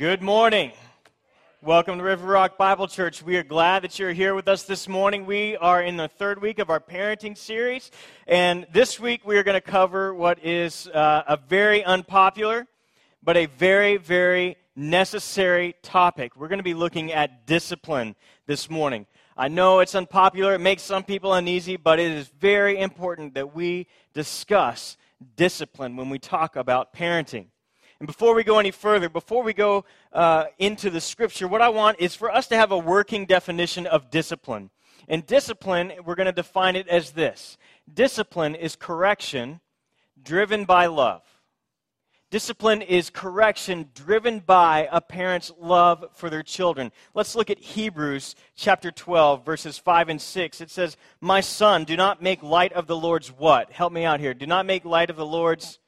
Good morning. Welcome to River Rock Bible Church. We are glad that you're here with us this morning. We are in the third week of our parenting series, and this week we are going to cover what is uh, a very unpopular, but a very, very necessary topic. We're going to be looking at discipline this morning. I know it's unpopular, it makes some people uneasy, but it is very important that we discuss discipline when we talk about parenting. And before we go any further, before we go uh, into the scripture, what I want is for us to have a working definition of discipline. And discipline, we're going to define it as this discipline is correction driven by love. Discipline is correction driven by a parent's love for their children. Let's look at Hebrews chapter 12, verses 5 and 6. It says, My son, do not make light of the Lord's what? Help me out here. Do not make light of the Lord's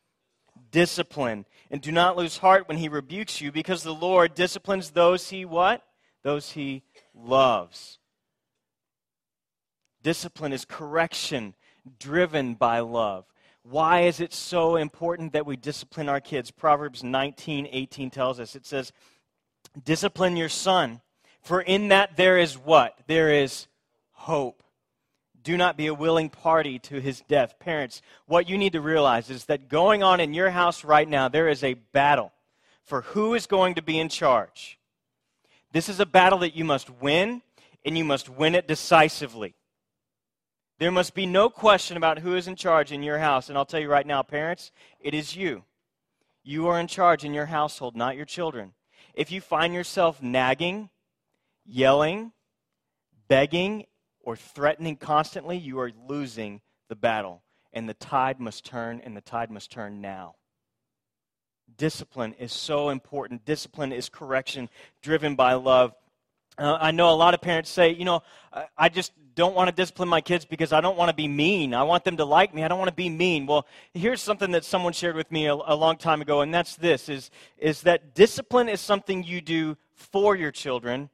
discipline. And do not lose heart when he rebukes you, because the Lord disciplines those he what? Those he loves. Discipline is correction driven by love. Why is it so important that we discipline our kids? Proverbs 19, 18 tells us. It says, Discipline your son, for in that there is what? There is hope do not be a willing party to his death. Parents, what you need to realize is that going on in your house right now, there is a battle for who is going to be in charge. This is a battle that you must win, and you must win it decisively. There must be no question about who is in charge in your house. And I'll tell you right now, parents, it is you. You are in charge in your household, not your children. If you find yourself nagging, yelling, begging, or threatening constantly, you are losing the battle. And the tide must turn, and the tide must turn now. Discipline is so important. Discipline is correction driven by love. Uh, I know a lot of parents say, you know, I just don't want to discipline my kids because I don't want to be mean. I want them to like me. I don't want to be mean. Well, here's something that someone shared with me a, a long time ago, and that's this: is is that discipline is something you do for your children,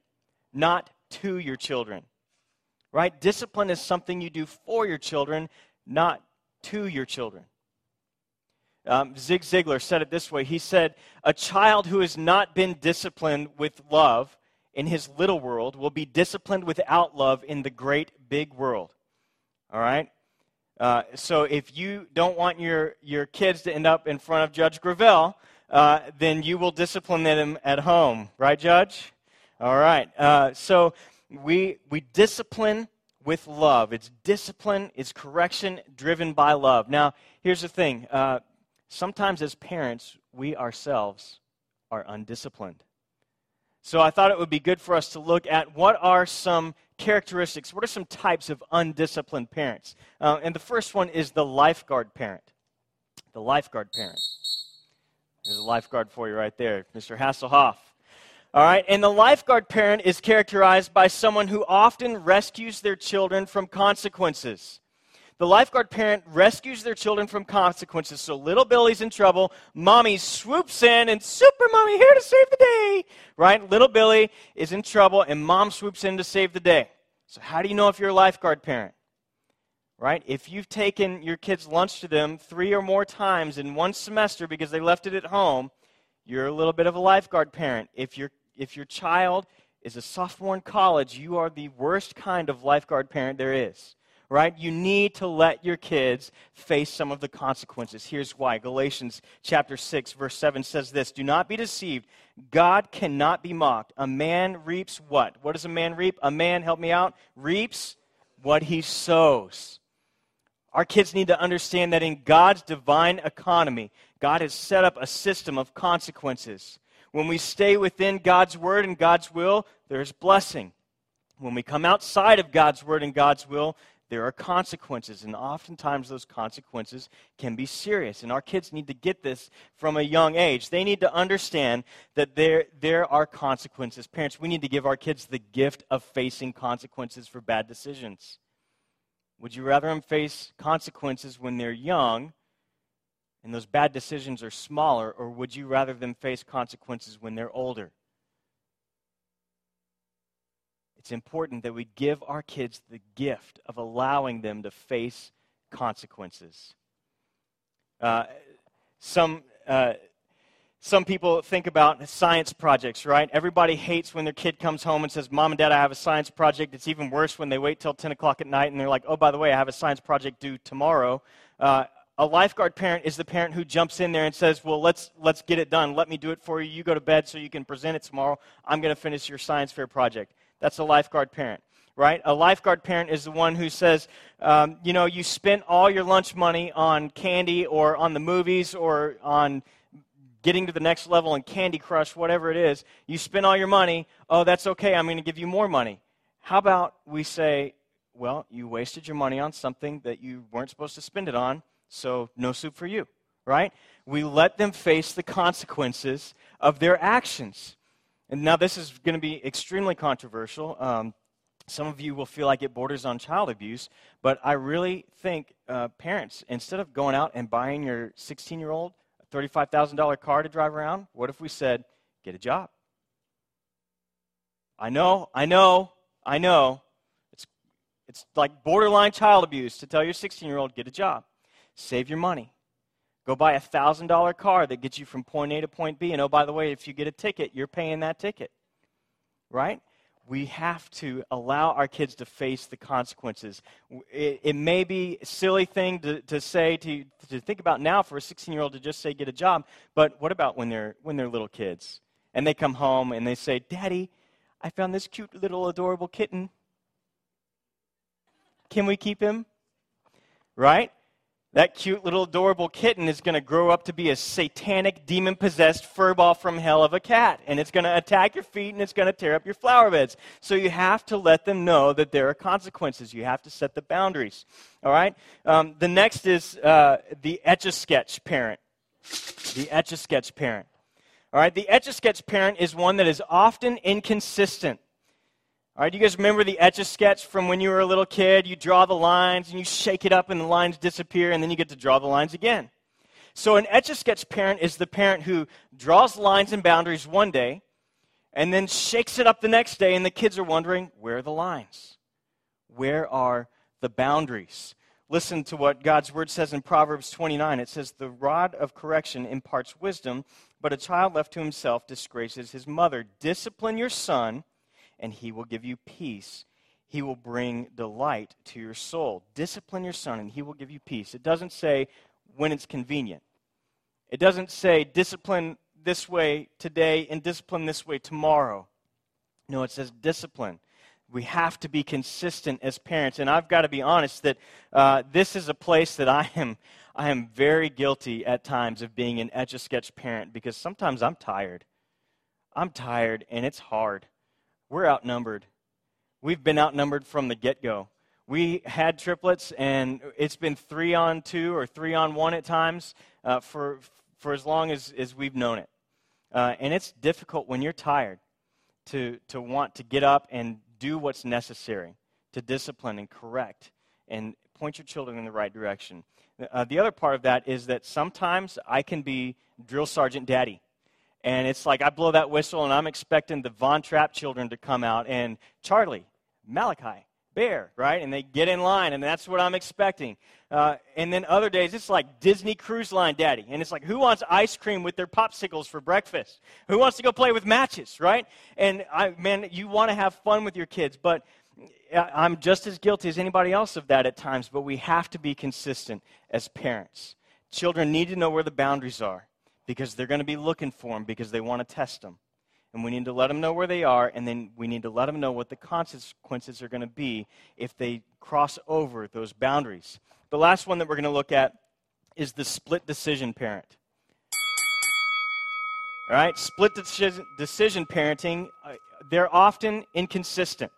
not to your children right? Discipline is something you do for your children, not to your children. Um, Zig Ziglar said it this way He said, A child who has not been disciplined with love in his little world will be disciplined without love in the great big world. All right? Uh, so if you don't want your, your kids to end up in front of Judge Gravel, uh, then you will discipline them at home. Right, Judge? All right. Uh, so we, we discipline with love. It's discipline, it's correction driven by love. Now, here's the thing uh, sometimes as parents, we ourselves are undisciplined. So I thought it would be good for us to look at what are some characteristics, what are some types of undisciplined parents. Uh, and the first one is the lifeguard parent. The lifeguard parent. There's a lifeguard for you right there, Mr. Hasselhoff. All right, and the lifeguard parent is characterized by someone who often rescues their children from consequences. The lifeguard parent rescues their children from consequences. So little Billy's in trouble. Mommy swoops in and super mommy here to save the day. Right? Little Billy is in trouble and mom swoops in to save the day. So how do you know if you're a lifeguard parent? Right? If you've taken your kids' lunch to them three or more times in one semester because they left it at home, you're a little bit of a lifeguard parent. If your if your child is a sophomore in college, you are the worst kind of lifeguard parent there is. Right? You need to let your kids face some of the consequences. Here's why. Galatians chapter 6 verse 7 says this, "Do not be deceived. God cannot be mocked. A man reaps what? What does a man reap? A man, help me out, reaps what he sows." Our kids need to understand that in God's divine economy, God has set up a system of consequences. When we stay within God's word and God's will, there's blessing. When we come outside of God's word and God's will, there are consequences, and oftentimes those consequences can be serious. And our kids need to get this from a young age. They need to understand that there, there are consequences. Parents, we need to give our kids the gift of facing consequences for bad decisions. Would you rather them face consequences when they're young and those bad decisions are smaller, or would you rather them face consequences when they're older? It's important that we give our kids the gift of allowing them to face consequences. Uh, some, uh, some people think about science projects, right? Everybody hates when their kid comes home and says, Mom and Dad, I have a science project. It's even worse when they wait till 10 o'clock at night and they're like, oh, by the way, I have a science project due tomorrow. Uh, a lifeguard parent is the parent who jumps in there and says, well, let's, let's get it done. Let me do it for you. You go to bed so you can present it tomorrow. I'm going to finish your science fair project. That's a lifeguard parent right? A lifeguard parent is the one who says, um, you know, you spent all your lunch money on candy or on the movies or on getting to the next level in Candy Crush, whatever it is, you spend all your money. Oh, that's okay. I'm going to give you more money. How about we say, well, you wasted your money on something that you weren't supposed to spend it on, so no soup for you, right? We let them face the consequences of their actions. And now this is going to be extremely controversial. Um, some of you will feel like it borders on child abuse, but I really think uh, parents, instead of going out and buying your 16 year old a $35,000 car to drive around? What if we said, get a job? I know, I know, I know. It's, it's like borderline child abuse to tell your 16 year old, get a job. Save your money. Go buy a $1,000 car that gets you from point A to point B. And oh, by the way, if you get a ticket, you're paying that ticket. Right? we have to allow our kids to face the consequences. It, it may be a silly thing to, to say, to, to think about now for a 16 year old to just say, get a job, but what about when they're, when they're little kids? And they come home and they say, Daddy, I found this cute little adorable kitten. Can we keep him? Right? That cute little adorable kitten is going to grow up to be a satanic, demon possessed furball from hell of a cat. And it's going to attack your feet and it's going to tear up your flower beds. So you have to let them know that there are consequences. You have to set the boundaries. All right? Um, the next is uh, the etch a sketch parent. The etch a sketch parent. All right? The etch a sketch parent is one that is often inconsistent. All right, you guys remember the etch a sketch from when you were a little kid? You draw the lines and you shake it up and the lines disappear, and then you get to draw the lines again. So, an etch a sketch parent is the parent who draws lines and boundaries one day and then shakes it up the next day, and the kids are wondering, where are the lines? Where are the boundaries? Listen to what God's word says in Proverbs 29. It says, The rod of correction imparts wisdom, but a child left to himself disgraces his mother. Discipline your son and he will give you peace. He will bring delight to your soul. Discipline your son, and he will give you peace. It doesn't say when it's convenient. It doesn't say discipline this way today and discipline this way tomorrow. No, it says discipline. We have to be consistent as parents. And I've got to be honest that uh, this is a place that I am, I am very guilty at times of being an etch a sketch parent because sometimes I'm tired. I'm tired and it's hard we're outnumbered. We've been outnumbered from the get go. We had triplets, and it's been three on two or three on one at times uh, for, for as long as, as we've known it. Uh, and it's difficult when you're tired to, to want to get up and do what's necessary to discipline and correct and point your children in the right direction. Uh, the other part of that is that sometimes I can be drill sergeant daddy. And it's like I blow that whistle and I'm expecting the Von Trapp children to come out and Charlie, Malachi, Bear, right? And they get in line and that's what I'm expecting. Uh, and then other days it's like Disney Cruise Line Daddy. And it's like, who wants ice cream with their popsicles for breakfast? Who wants to go play with matches, right? And I, man, you want to have fun with your kids, but I'm just as guilty as anybody else of that at times, but we have to be consistent as parents. Children need to know where the boundaries are because they're going to be looking for them because they want to test them. And we need to let them know where they are, and then we need to let them know what the consequences are going to be if they cross over those boundaries. The last one that we're going to look at is the split decision parent. All right, split decision, decision parenting, uh, they're often inconsistent.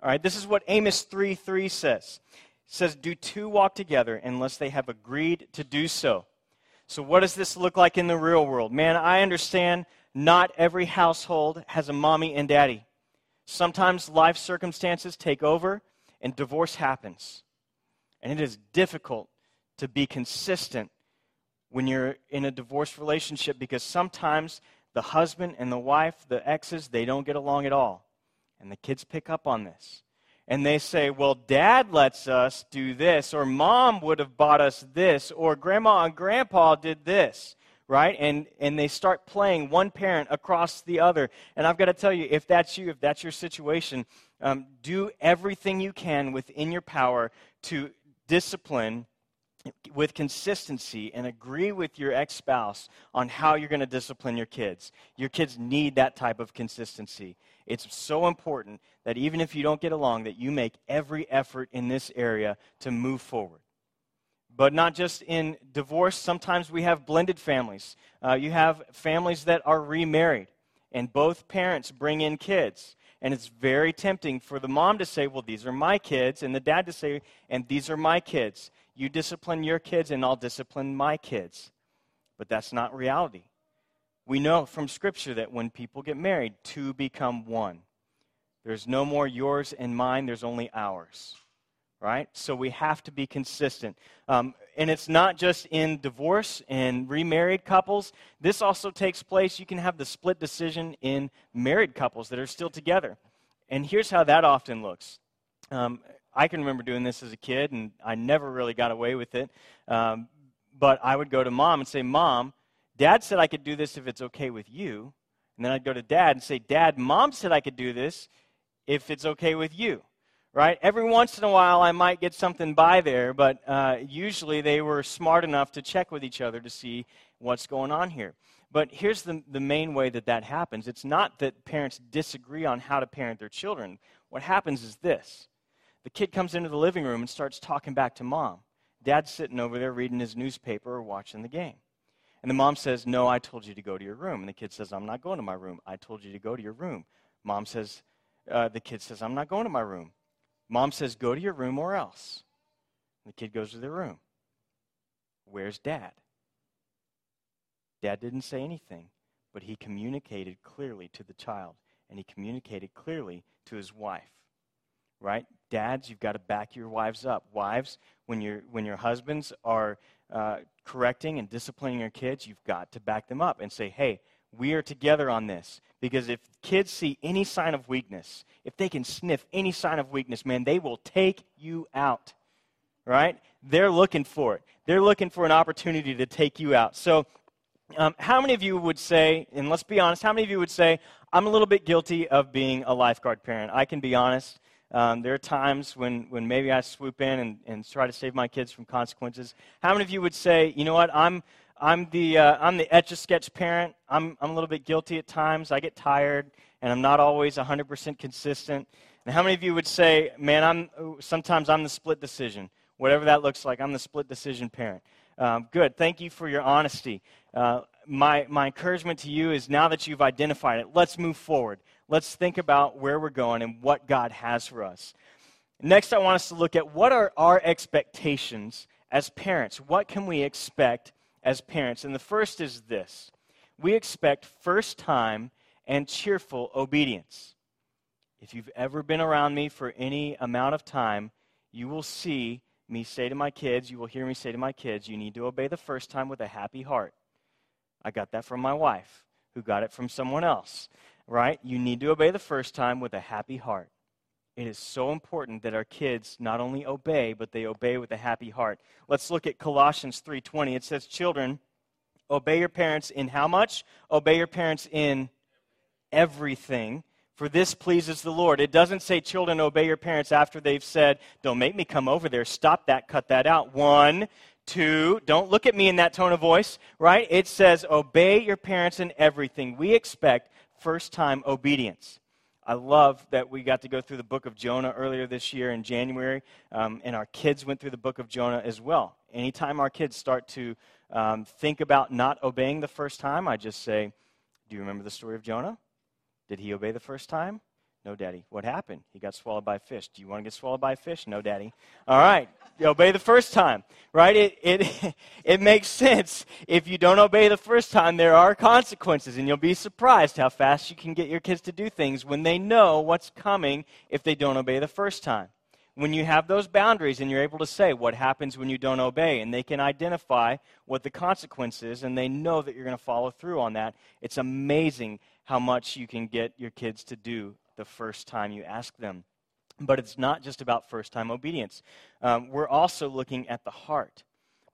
All right, this is what Amos 3 3 says. It says, Do two walk together unless they have agreed to do so? So, what does this look like in the real world? Man, I understand not every household has a mommy and daddy. Sometimes life circumstances take over and divorce happens. And it is difficult to be consistent when you're in a divorce relationship because sometimes the husband and the wife, the exes, they don't get along at all. And the kids pick up on this and they say, well, dad lets us do this, or mom would have bought us this, or grandma and grandpa did this, right? And, and they start playing one parent across the other. And I've got to tell you, if that's you, if that's your situation, um, do everything you can within your power to discipline with consistency and agree with your ex spouse on how you're going to discipline your kids. Your kids need that type of consistency. It's so important that even if you don't get along, that you make every effort in this area to move forward. But not just in divorce, sometimes we have blended families. Uh, you have families that are remarried, and both parents bring in kids. And it's very tempting for the mom to say, Well, these are my kids, and the dad to say, And these are my kids. You discipline your kids, and I'll discipline my kids. But that's not reality. We know from Scripture that when people get married, two become one. There's no more yours and mine, there's only ours. Right? So we have to be consistent. Um, and it's not just in divorce and remarried couples. This also takes place. You can have the split decision in married couples that are still together. And here's how that often looks. Um, I can remember doing this as a kid, and I never really got away with it. Um, but I would go to mom and say, Mom, dad said I could do this if it's okay with you. And then I'd go to dad and say, Dad, mom said I could do this if it's okay with you. Right? Every once in a while, I might get something by there, but uh, usually they were smart enough to check with each other to see what's going on here. But here's the, the main way that that happens it's not that parents disagree on how to parent their children. What happens is this the kid comes into the living room and starts talking back to mom. Dad's sitting over there reading his newspaper or watching the game. And the mom says, No, I told you to go to your room. And the kid says, I'm not going to my room. I told you to go to your room. Mom says, uh, The kid says, I'm not going to my room. Mom says, Go to your room or else. And the kid goes to their room. Where's dad? Dad didn't say anything, but he communicated clearly to the child, and he communicated clearly to his wife right? Dads, you've got to back your wives up. Wives, when, you when your husbands are uh, correcting and disciplining your kids, you've got to back them up and say, hey, we are together on this. Because if kids see any sign of weakness, if they can sniff any sign of weakness, man, they will take you out. Right? They're looking for it. They're looking for an opportunity to take you out. So, um, how many of you would say, and let's be honest, how many of you would say, I'm a little bit guilty of being a lifeguard parent? I can be honest. Um, there are times when, when maybe I swoop in and, and try to save my kids from consequences. How many of you would say, you know what, I'm, I'm the, uh, I'm the etch a sketch parent. I'm, I'm a little bit guilty at times. I get tired, and I'm not always 100% consistent. And how many of you would say, man, I'm, sometimes I'm the split decision? Whatever that looks like, I'm the split decision parent. Um, good. Thank you for your honesty. Uh, my, my encouragement to you is now that you've identified it, let's move forward let's think about where we're going and what God has for us. Next, I want us to look at what are our expectations as parents. What can we expect as parents? And the first is this we expect first time and cheerful obedience. If you've ever been around me for any amount of time, you will see me say to my kids, you will hear me say to my kids, you need to obey the first time with a happy heart. I got that from my wife, who got it from someone else right? You need to obey the first time with a happy heart. It is so important that our kids not only obey, but they obey with a happy heart. Let's look at Colossians 3:20. It says, "Children, obey your parents in how much? Obey your parents in everything." For this pleases the Lord. It doesn't say, children, obey your parents after they've said, don't make me come over there. Stop that, cut that out. One, two, don't look at me in that tone of voice, right? It says, obey your parents in everything. We expect first time obedience. I love that we got to go through the book of Jonah earlier this year in January, um, and our kids went through the book of Jonah as well. Anytime our kids start to um, think about not obeying the first time, I just say, Do you remember the story of Jonah? Did he obey the first time? No, Daddy. What happened? He got swallowed by a fish. Do you want to get swallowed by a fish? No, Daddy. All right. You obey the first time, right? It, it, it makes sense. If you don't obey the first time, there are consequences, and you'll be surprised how fast you can get your kids to do things when they know what's coming if they don't obey the first time. When you have those boundaries and you're able to say what happens when you don't obey, and they can identify what the consequence is, and they know that you're going to follow through on that, it's amazing how much you can get your kids to do the first time you ask them. But it's not just about first time obedience. Um, we're also looking at the heart.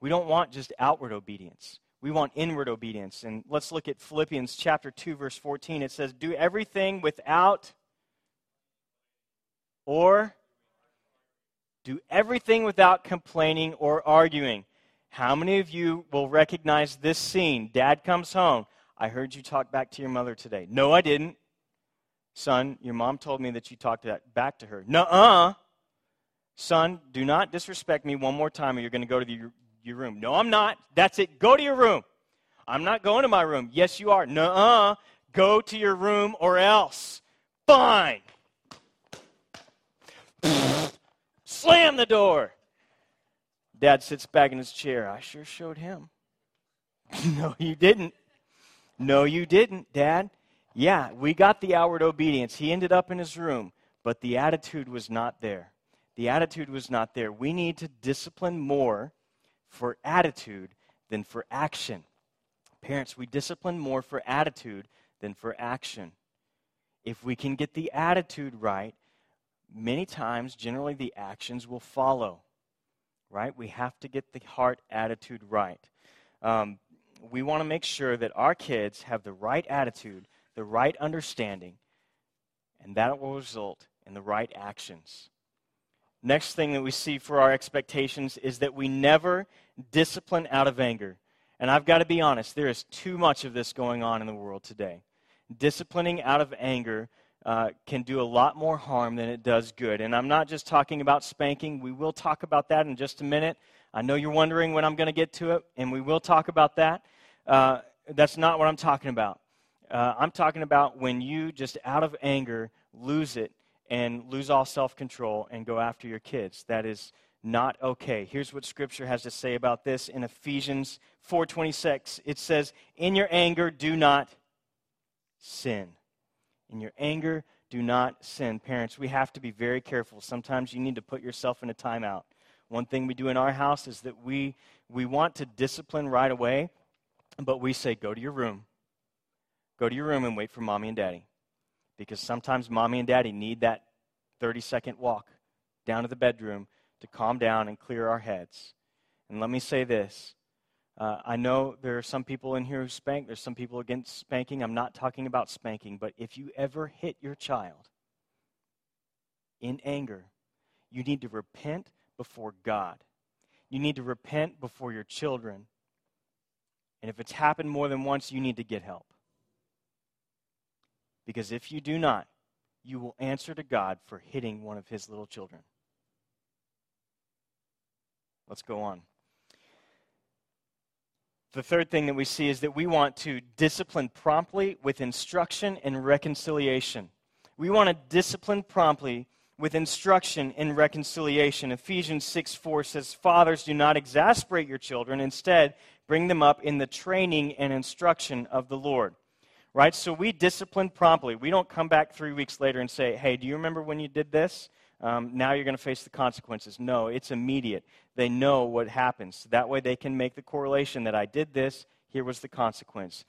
We don't want just outward obedience. We want inward obedience. And let's look at Philippians chapter 2 verse 14. It says, "Do everything without or do everything without complaining or arguing." How many of you will recognize this scene? Dad comes home. I heard you talk back to your mother today. No, I didn't. Son, your mom told me that you talked back to her. Nuh uh. Son, do not disrespect me one more time or you're going to go to the, your room. No, I'm not. That's it. Go to your room. I'm not going to my room. Yes, you are. Nuh uh. Go to your room or else. Fine. Slam the door. Dad sits back in his chair. I sure showed him. no, you didn't. No, you didn't, Dad. Yeah, we got the outward obedience. He ended up in his room, but the attitude was not there. The attitude was not there. We need to discipline more for attitude than for action. Parents, we discipline more for attitude than for action. If we can get the attitude right, many times, generally, the actions will follow. Right? We have to get the heart attitude right. Um, we want to make sure that our kids have the right attitude, the right understanding, and that will result in the right actions. Next thing that we see for our expectations is that we never discipline out of anger. And I've got to be honest, there is too much of this going on in the world today. Disciplining out of anger uh, can do a lot more harm than it does good. And I'm not just talking about spanking, we will talk about that in just a minute. I know you're wondering when I'm going to get to it, and we will talk about that. Uh, that's not what I'm talking about. Uh, I'm talking about when you just out of anger lose it and lose all self control and go after your kids. That is not okay. Here's what scripture has to say about this in Ephesians 4:26. It says, "In your anger do not sin." In your anger do not sin. Parents, we have to be very careful. Sometimes you need to put yourself in a timeout. One thing we do in our house is that we we want to discipline right away, but we say go to your room. Go to your room and wait for mommy and daddy because sometimes mommy and daddy need that 30 second walk down to the bedroom to calm down and clear our heads. And let me say this. Uh, I know there are some people in here who spank. There's some people against spanking. I'm not talking about spanking, but if you ever hit your child in anger, you need to repent before God. You need to repent before your children. And if it's happened more than once, you need to get help. Because if you do not, you will answer to God for hitting one of his little children. Let's go on. The third thing that we see is that we want to discipline promptly with instruction and reconciliation. We want to discipline promptly with instruction and reconciliation. Ephesians 6 4 says, Fathers, do not exasperate your children. Instead, bring them up in the training and instruction of the Lord right? So we discipline promptly. We don't come back three weeks later and say, hey, do you remember when you did this? Um, now you're going to face the consequences. No, it's immediate. They know what happens. That way they can make the correlation that I did this, here was the consequence.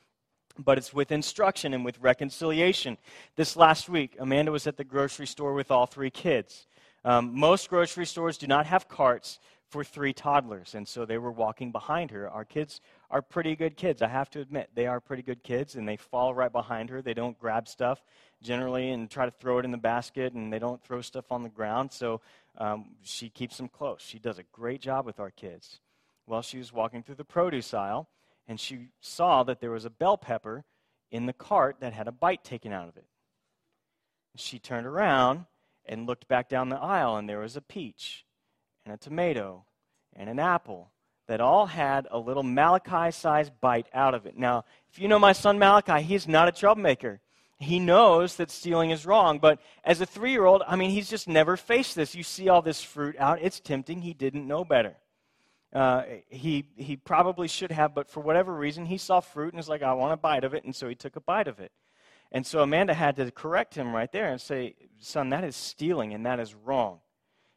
But it's with instruction and with reconciliation. This last week, Amanda was at the grocery store with all three kids. Um, most grocery stores do not have carts for three toddlers, and so they were walking behind her. Our kids are pretty good kids. I have to admit, they are pretty good kids, and they fall right behind her. They don't grab stuff generally and try to throw it in the basket, and they don't throw stuff on the ground. So um, she keeps them close. She does a great job with our kids. Well, she was walking through the produce aisle, and she saw that there was a bell pepper in the cart that had a bite taken out of it. She turned around and looked back down the aisle, and there was a peach and a tomato and an apple that all had a little Malachi sized bite out of it. Now, if you know my son Malachi, he's not a troublemaker. He knows that stealing is wrong, but as a three year old, I mean, he's just never faced this. You see all this fruit out, it's tempting. He didn't know better. Uh, he, he probably should have, but for whatever reason, he saw fruit and was like, I want a bite of it, and so he took a bite of it. And so Amanda had to correct him right there and say, Son, that is stealing, and that is wrong.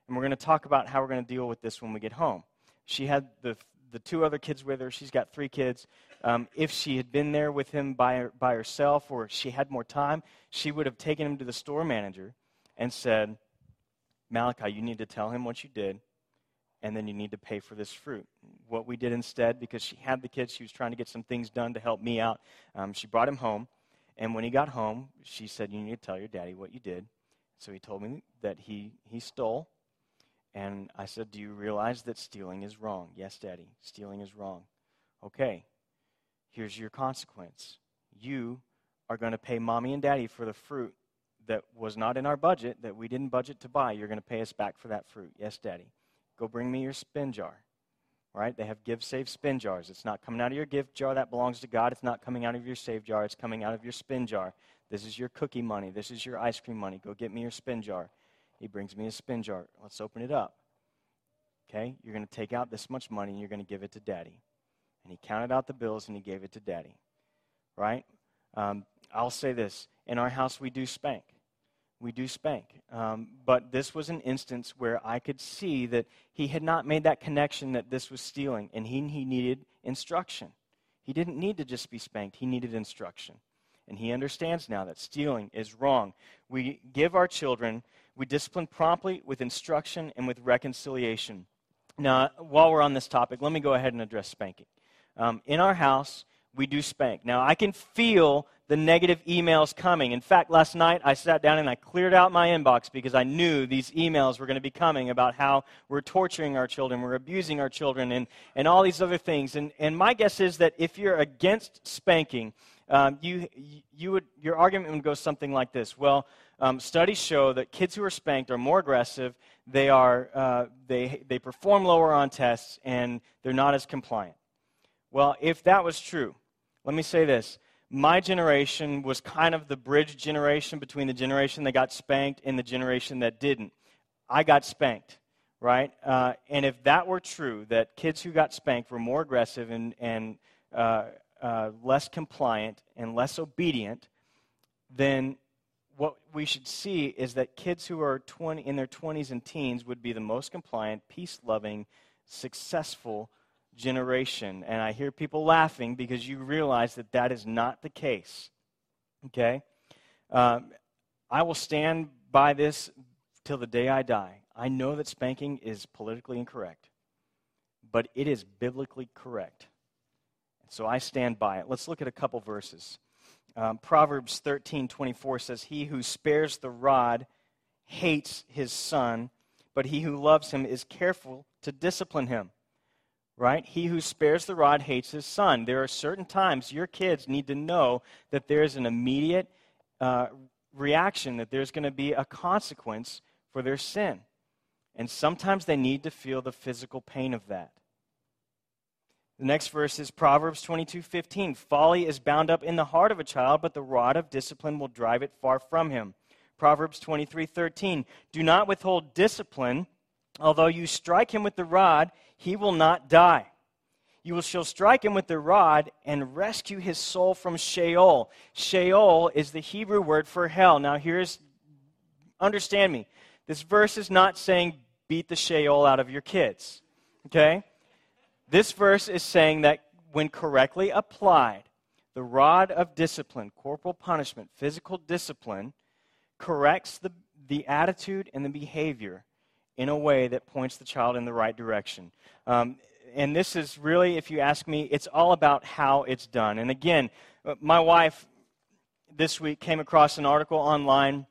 And we're going to talk about how we're going to deal with this when we get home. She had the, the two other kids with her. She's got three kids. Um, if she had been there with him by, by herself or she had more time, she would have taken him to the store manager and said, Malachi, you need to tell him what you did, and then you need to pay for this fruit. What we did instead, because she had the kids, she was trying to get some things done to help me out. Um, she brought him home, and when he got home, she said, You need to tell your daddy what you did. So he told me that he, he stole. And I said, Do you realize that stealing is wrong? Yes, Daddy, stealing is wrong. Okay, here's your consequence. You are going to pay mommy and daddy for the fruit that was not in our budget, that we didn't budget to buy. You're going to pay us back for that fruit. Yes, Daddy. Go bring me your spin jar. Right? They have give, save, spin jars. It's not coming out of your gift jar. That belongs to God. It's not coming out of your save jar. It's coming out of your spin jar. This is your cookie money. This is your ice cream money. Go get me your spin jar. He brings me a spin jar. Let's open it up. Okay? You're going to take out this much money and you're going to give it to daddy. And he counted out the bills and he gave it to daddy. Right? Um, I'll say this in our house, we do spank we do spank. Um, but this was an instance where I could see that he had not made that connection that this was stealing, and he, he needed instruction. He didn't need to just be spanked, he needed instruction. And he understands now that stealing is wrong. We give our children, we discipline promptly with instruction and with reconciliation. Now, while we're on this topic, let me go ahead and address spanking. Um, in our house, we do spank. Now, I can feel the negative emails coming. In fact, last night I sat down and I cleared out my inbox because I knew these emails were going to be coming about how we're torturing our children, we're abusing our children, and, and all these other things. And, and my guess is that if you're against spanking, um, you, you would, your argument would go something like this. Well, um, studies show that kids who are spanked are more aggressive, they, are, uh, they, they perform lower on tests, and they're not as compliant. Well, if that was true, let me say this my generation was kind of the bridge generation between the generation that got spanked and the generation that didn't. I got spanked, right? Uh, and if that were true, that kids who got spanked were more aggressive and, and uh, uh, less compliant and less obedient, then what we should see is that kids who are 20, in their 20s and teens would be the most compliant, peace loving, successful generation. And I hear people laughing because you realize that that is not the case. Okay? Um, I will stand by this till the day I die. I know that spanking is politically incorrect, but it is biblically correct. So I stand by it. Let's look at a couple verses. Um, Proverbs 13 24 says, He who spares the rod hates his son, but he who loves him is careful to discipline him right? He who spares the rod hates his son. There are certain times your kids need to know that there's an immediate uh, reaction, that there's going to be a consequence for their sin. And sometimes they need to feel the physical pain of that. The next verse is Proverbs 22 15. Folly is bound up in the heart of a child, but the rod of discipline will drive it far from him. Proverbs 23 13. Do not withhold discipline Although you strike him with the rod, he will not die. You shall strike him with the rod and rescue his soul from Sheol. Sheol is the Hebrew word for hell. Now, here's, understand me. This verse is not saying beat the Sheol out of your kids. Okay? This verse is saying that when correctly applied, the rod of discipline, corporal punishment, physical discipline, corrects the, the attitude and the behavior in a way that points the child in the right direction. Um, and this is really, if you ask me, it's all about how it's done. And again, uh, my wife this week came across an article online.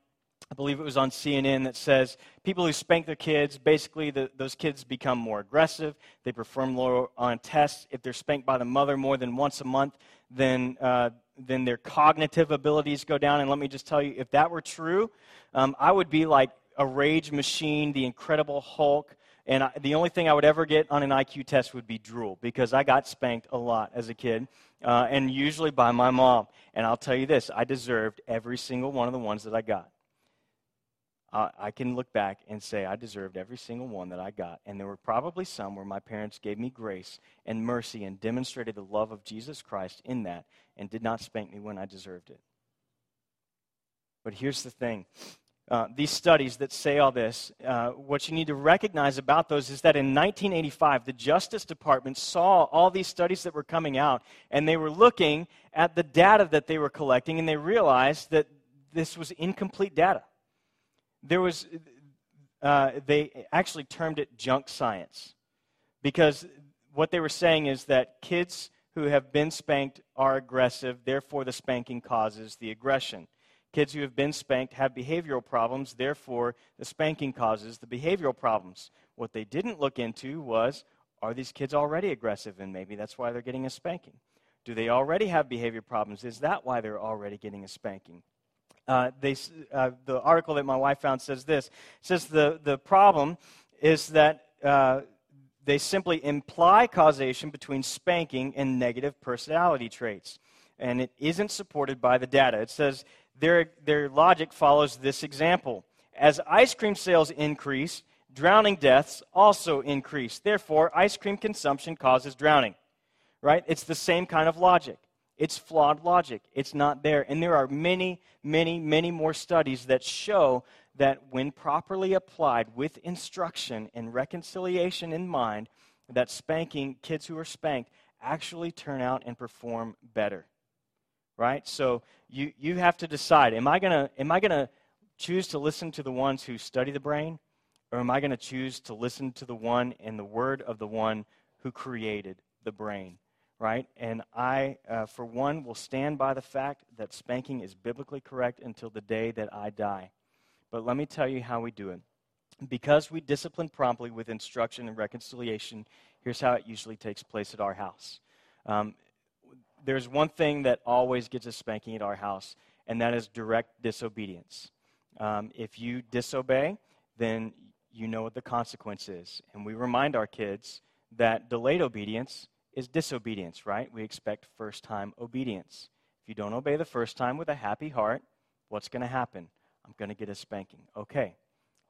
I believe it was on CNN that says people who spank their kids, basically the, those kids become more aggressive. They perform lower on tests. If they're spanked by the mother more than once a month, then, uh, then their cognitive abilities go down. And let me just tell you, if that were true, um, I would be like a rage machine, the Incredible Hulk, and I, the only thing I would ever get on an IQ test would be drool because I got spanked a lot as a kid, uh, and usually by my mom. And I'll tell you this I deserved every single one of the ones that I got. Uh, I can look back and say I deserved every single one that I got. And there were probably some where my parents gave me grace and mercy and demonstrated the love of Jesus Christ in that and did not spank me when I deserved it. But here's the thing uh, these studies that say all this, uh, what you need to recognize about those is that in 1985, the Justice Department saw all these studies that were coming out, and they were looking at the data that they were collecting, and they realized that this was incomplete data. There was, uh, they actually termed it junk science. Because what they were saying is that kids who have been spanked are aggressive, therefore, the spanking causes the aggression. Kids who have been spanked have behavioral problems, therefore, the spanking causes the behavioral problems. What they didn't look into was are these kids already aggressive and maybe that's why they're getting a spanking? Do they already have behavior problems? Is that why they're already getting a spanking? Uh, they, uh, the article that my wife found says this. It says the, the problem is that uh, they simply imply causation between spanking and negative personality traits. And it isn't supported by the data. It says their, their logic follows this example. As ice cream sales increase, drowning deaths also increase. Therefore, ice cream consumption causes drowning. Right? It's the same kind of logic. It's flawed logic. It's not there. And there are many, many, many more studies that show that when properly applied with instruction and reconciliation in mind, that spanking, kids who are spanked, actually turn out and perform better. Right? So you, you have to decide am I going to choose to listen to the ones who study the brain, or am I going to choose to listen to the one and the word of the one who created the brain? Right? And I, uh, for one, will stand by the fact that spanking is biblically correct until the day that I die. But let me tell you how we do it. Because we discipline promptly with instruction and reconciliation, here's how it usually takes place at our house. Um, there's one thing that always gets a spanking at our house, and that is direct disobedience. Um, if you disobey, then you know what the consequence is. And we remind our kids that delayed obedience is disobedience, right? We expect first time obedience. If you don't obey the first time with a happy heart, what's going to happen? I'm going to get a spanking. Okay,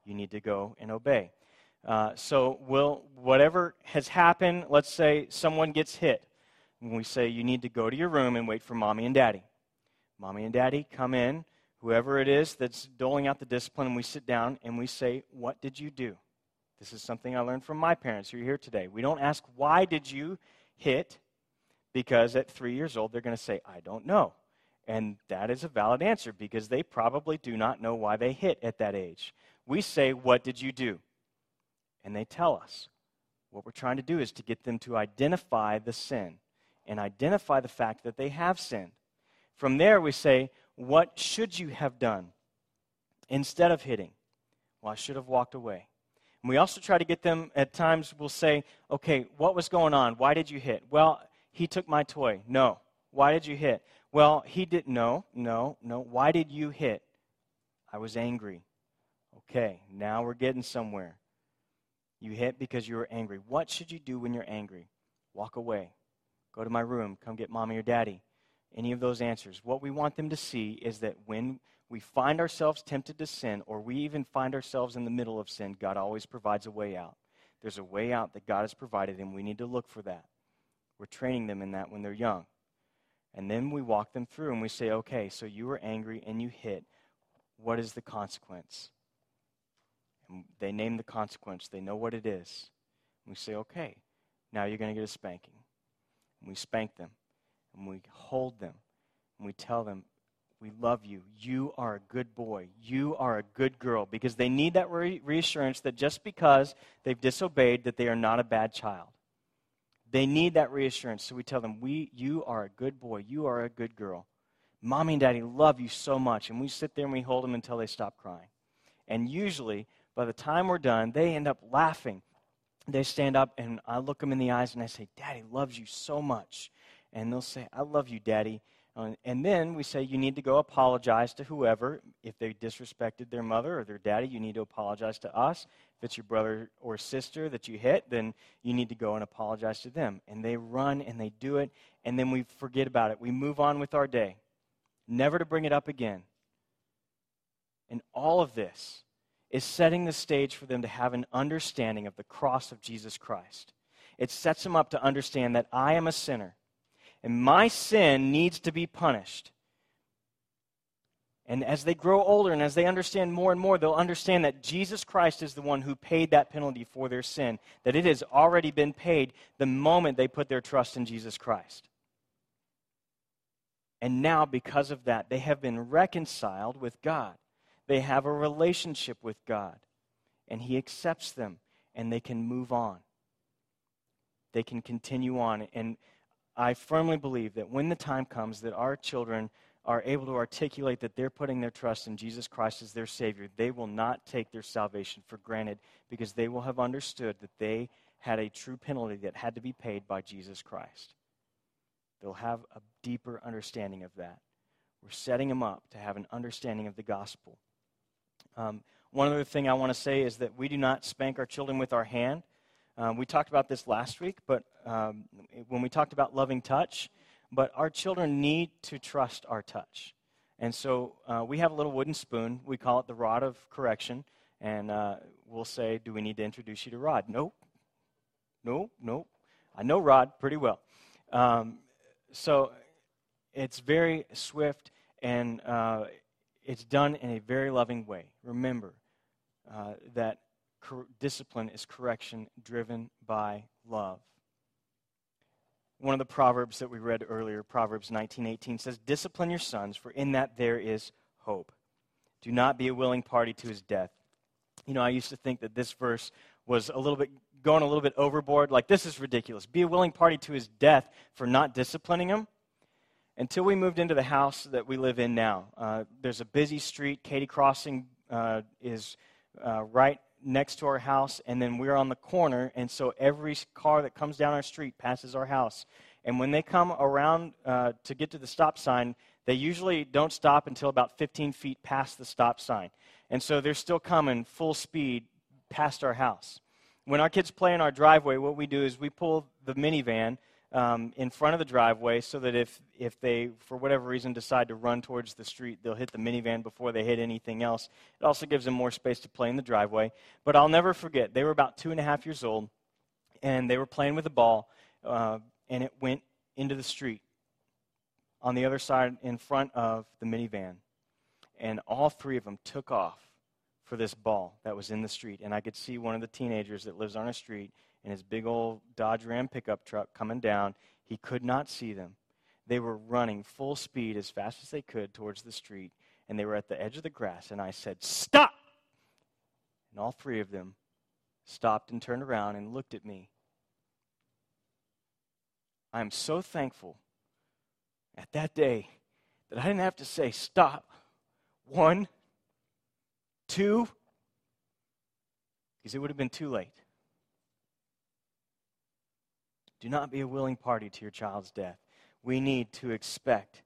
you need to go and obey. Uh, so, will whatever has happened, let's say someone gets hit, and we say you need to go to your room and wait for mommy and daddy. Mommy and daddy come in, whoever it is that's doling out the discipline, and we sit down and we say, What did you do? This is something I learned from my parents who are here today. We don't ask, Why did you hit because at three years old, they're going to say, I don't know. And that is a valid answer because they probably do not know why they hit at that age. We say, What did you do? And they tell us. What we're trying to do is to get them to identify the sin and identify the fact that they have sinned. From there, we say, What should you have done instead of hitting? Well, I should have walked away. And we also try to get them, at times, we'll say, okay, what was going on? Why did you hit? Well, he took my toy. No. Why did you hit? Well, he didn't. No, no, no. Why did you hit? I was angry. Okay, now we're getting somewhere. You hit because you were angry. What should you do when you're angry? Walk away. Go to my room. Come get mommy or daddy. Any of those answers. What we want them to see is that when we find ourselves tempted to sin, or we even find ourselves in the middle of sin, God always provides a way out. There's a way out that God has provided, and we need to look for that. We're training them in that when they're young. And then we walk them through and we say, okay, so you were angry and you hit. What is the consequence? And they name the consequence, they know what it is. And we say, okay, now you're going to get a spanking. And we spank them, and we hold them, and we tell them, we love you. You are a good boy. You are a good girl. Because they need that re- reassurance that just because they've disobeyed, that they are not a bad child. They need that reassurance. So we tell them, we, you are a good boy. You are a good girl. Mommy and daddy love you so much. And we sit there and we hold them until they stop crying. And usually, by the time we're done, they end up laughing. They stand up and I look them in the eyes and I say, Daddy loves you so much. And they'll say, I love you, Daddy. Uh, and then we say you need to go apologize to whoever. If they disrespected their mother or their daddy, you need to apologize to us. If it's your brother or sister that you hit, then you need to go and apologize to them. And they run and they do it, and then we forget about it. We move on with our day, never to bring it up again. And all of this is setting the stage for them to have an understanding of the cross of Jesus Christ. It sets them up to understand that I am a sinner and my sin needs to be punished. And as they grow older and as they understand more and more, they'll understand that Jesus Christ is the one who paid that penalty for their sin, that it has already been paid the moment they put their trust in Jesus Christ. And now, because of that, they have been reconciled with God. They have a relationship with God. And He accepts them, and they can move on. they can continue on. And I firmly believe that when the time comes that our children are able to articulate that they're putting their trust in Jesus Christ as their Savior, they will not take their salvation for granted because they will have understood that they had a true penalty that had to be paid by Jesus Christ. They'll have a deeper understanding of that. We're setting them up to have an understanding of the gospel. Um, one other thing I want to say is that we do not spank our children with our hand. Um, we talked about this last week, but um, when we talked about loving touch, but our children need to trust our touch. And so uh, we have a little wooden spoon. We call it the rod of correction. And uh, we'll say, Do we need to introduce you to Rod? Nope. Nope, nope. I know Rod pretty well. Um, so it's very swift and uh, it's done in a very loving way. Remember uh, that cor- discipline is correction driven by love one of the proverbs that we read earlier, Proverbs 19:18 says, "Discipline your sons, for in that there is hope. Do not be a willing party to his death." You know, I used to think that this verse was a little bit going a little bit overboard, like this is ridiculous. Be a willing party to his death for not disciplining him. Until we moved into the house that we live in now, uh, there's a busy street. Katy Crossing uh, is uh, right next to our house, and then we're on the corner, and so every car that comes down our street passes our house. And when they come around uh, to get to the stop sign, they usually don't stop until about 15 feet past the stop sign. And so they're still coming full speed past our house. When our kids play in our driveway, what we do is we pull the minivan um, in front of the driveway so that if, if they, for whatever reason, decide to run towards the street, they'll hit the minivan before they hit anything else. It also gives them more space to play in the driveway. But I'll never forget, they were about two and a half years old, and they were playing with a ball, uh, and it went into the street on the other side in front of the minivan. And all three of them took off for this ball that was in the street. And I could see one of the teenagers that lives on a street in his big old Dodge Ram pickup truck coming down. He could not see them. They were running full speed as fast as they could towards the street, and they were at the edge of the grass. And I said, Stop! And all three of them stopped and turned around and looked at me. I am so thankful at that day that I didn't have to say, Stop. One, two, because it would have been too late. Do not be a willing party to your child's death. We need to expect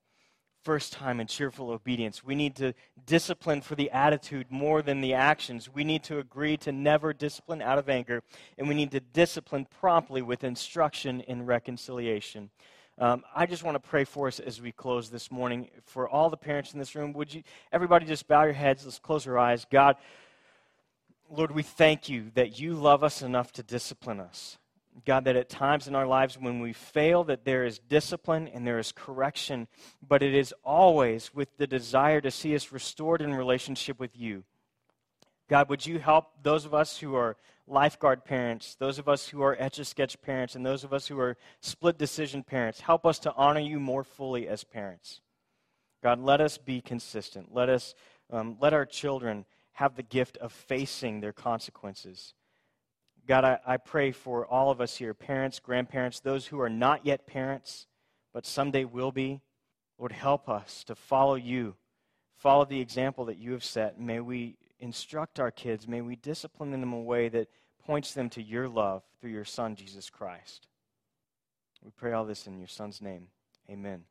first time and cheerful obedience. We need to discipline for the attitude more than the actions. We need to agree to never discipline out of anger, and we need to discipline promptly with instruction and reconciliation. Um, I just want to pray for us as we close this morning. For all the parents in this room, would you, everybody just bow your heads, let's close our eyes. God, Lord, we thank you that you love us enough to discipline us. God, that at times in our lives when we fail, that there is discipline and there is correction, but it is always with the desire to see us restored in relationship with you. God, would you help those of us who are lifeguard parents, those of us who are etch a sketch parents, and those of us who are split decision parents, help us to honor you more fully as parents. God, let us be consistent. Let us um, let our children have the gift of facing their consequences. God, I, I pray for all of us here, parents, grandparents, those who are not yet parents, but someday will be. Lord, help us to follow you, follow the example that you have set. May we instruct our kids, may we discipline them in a way that points them to your love through your Son, Jesus Christ. We pray all this in your Son's name. Amen.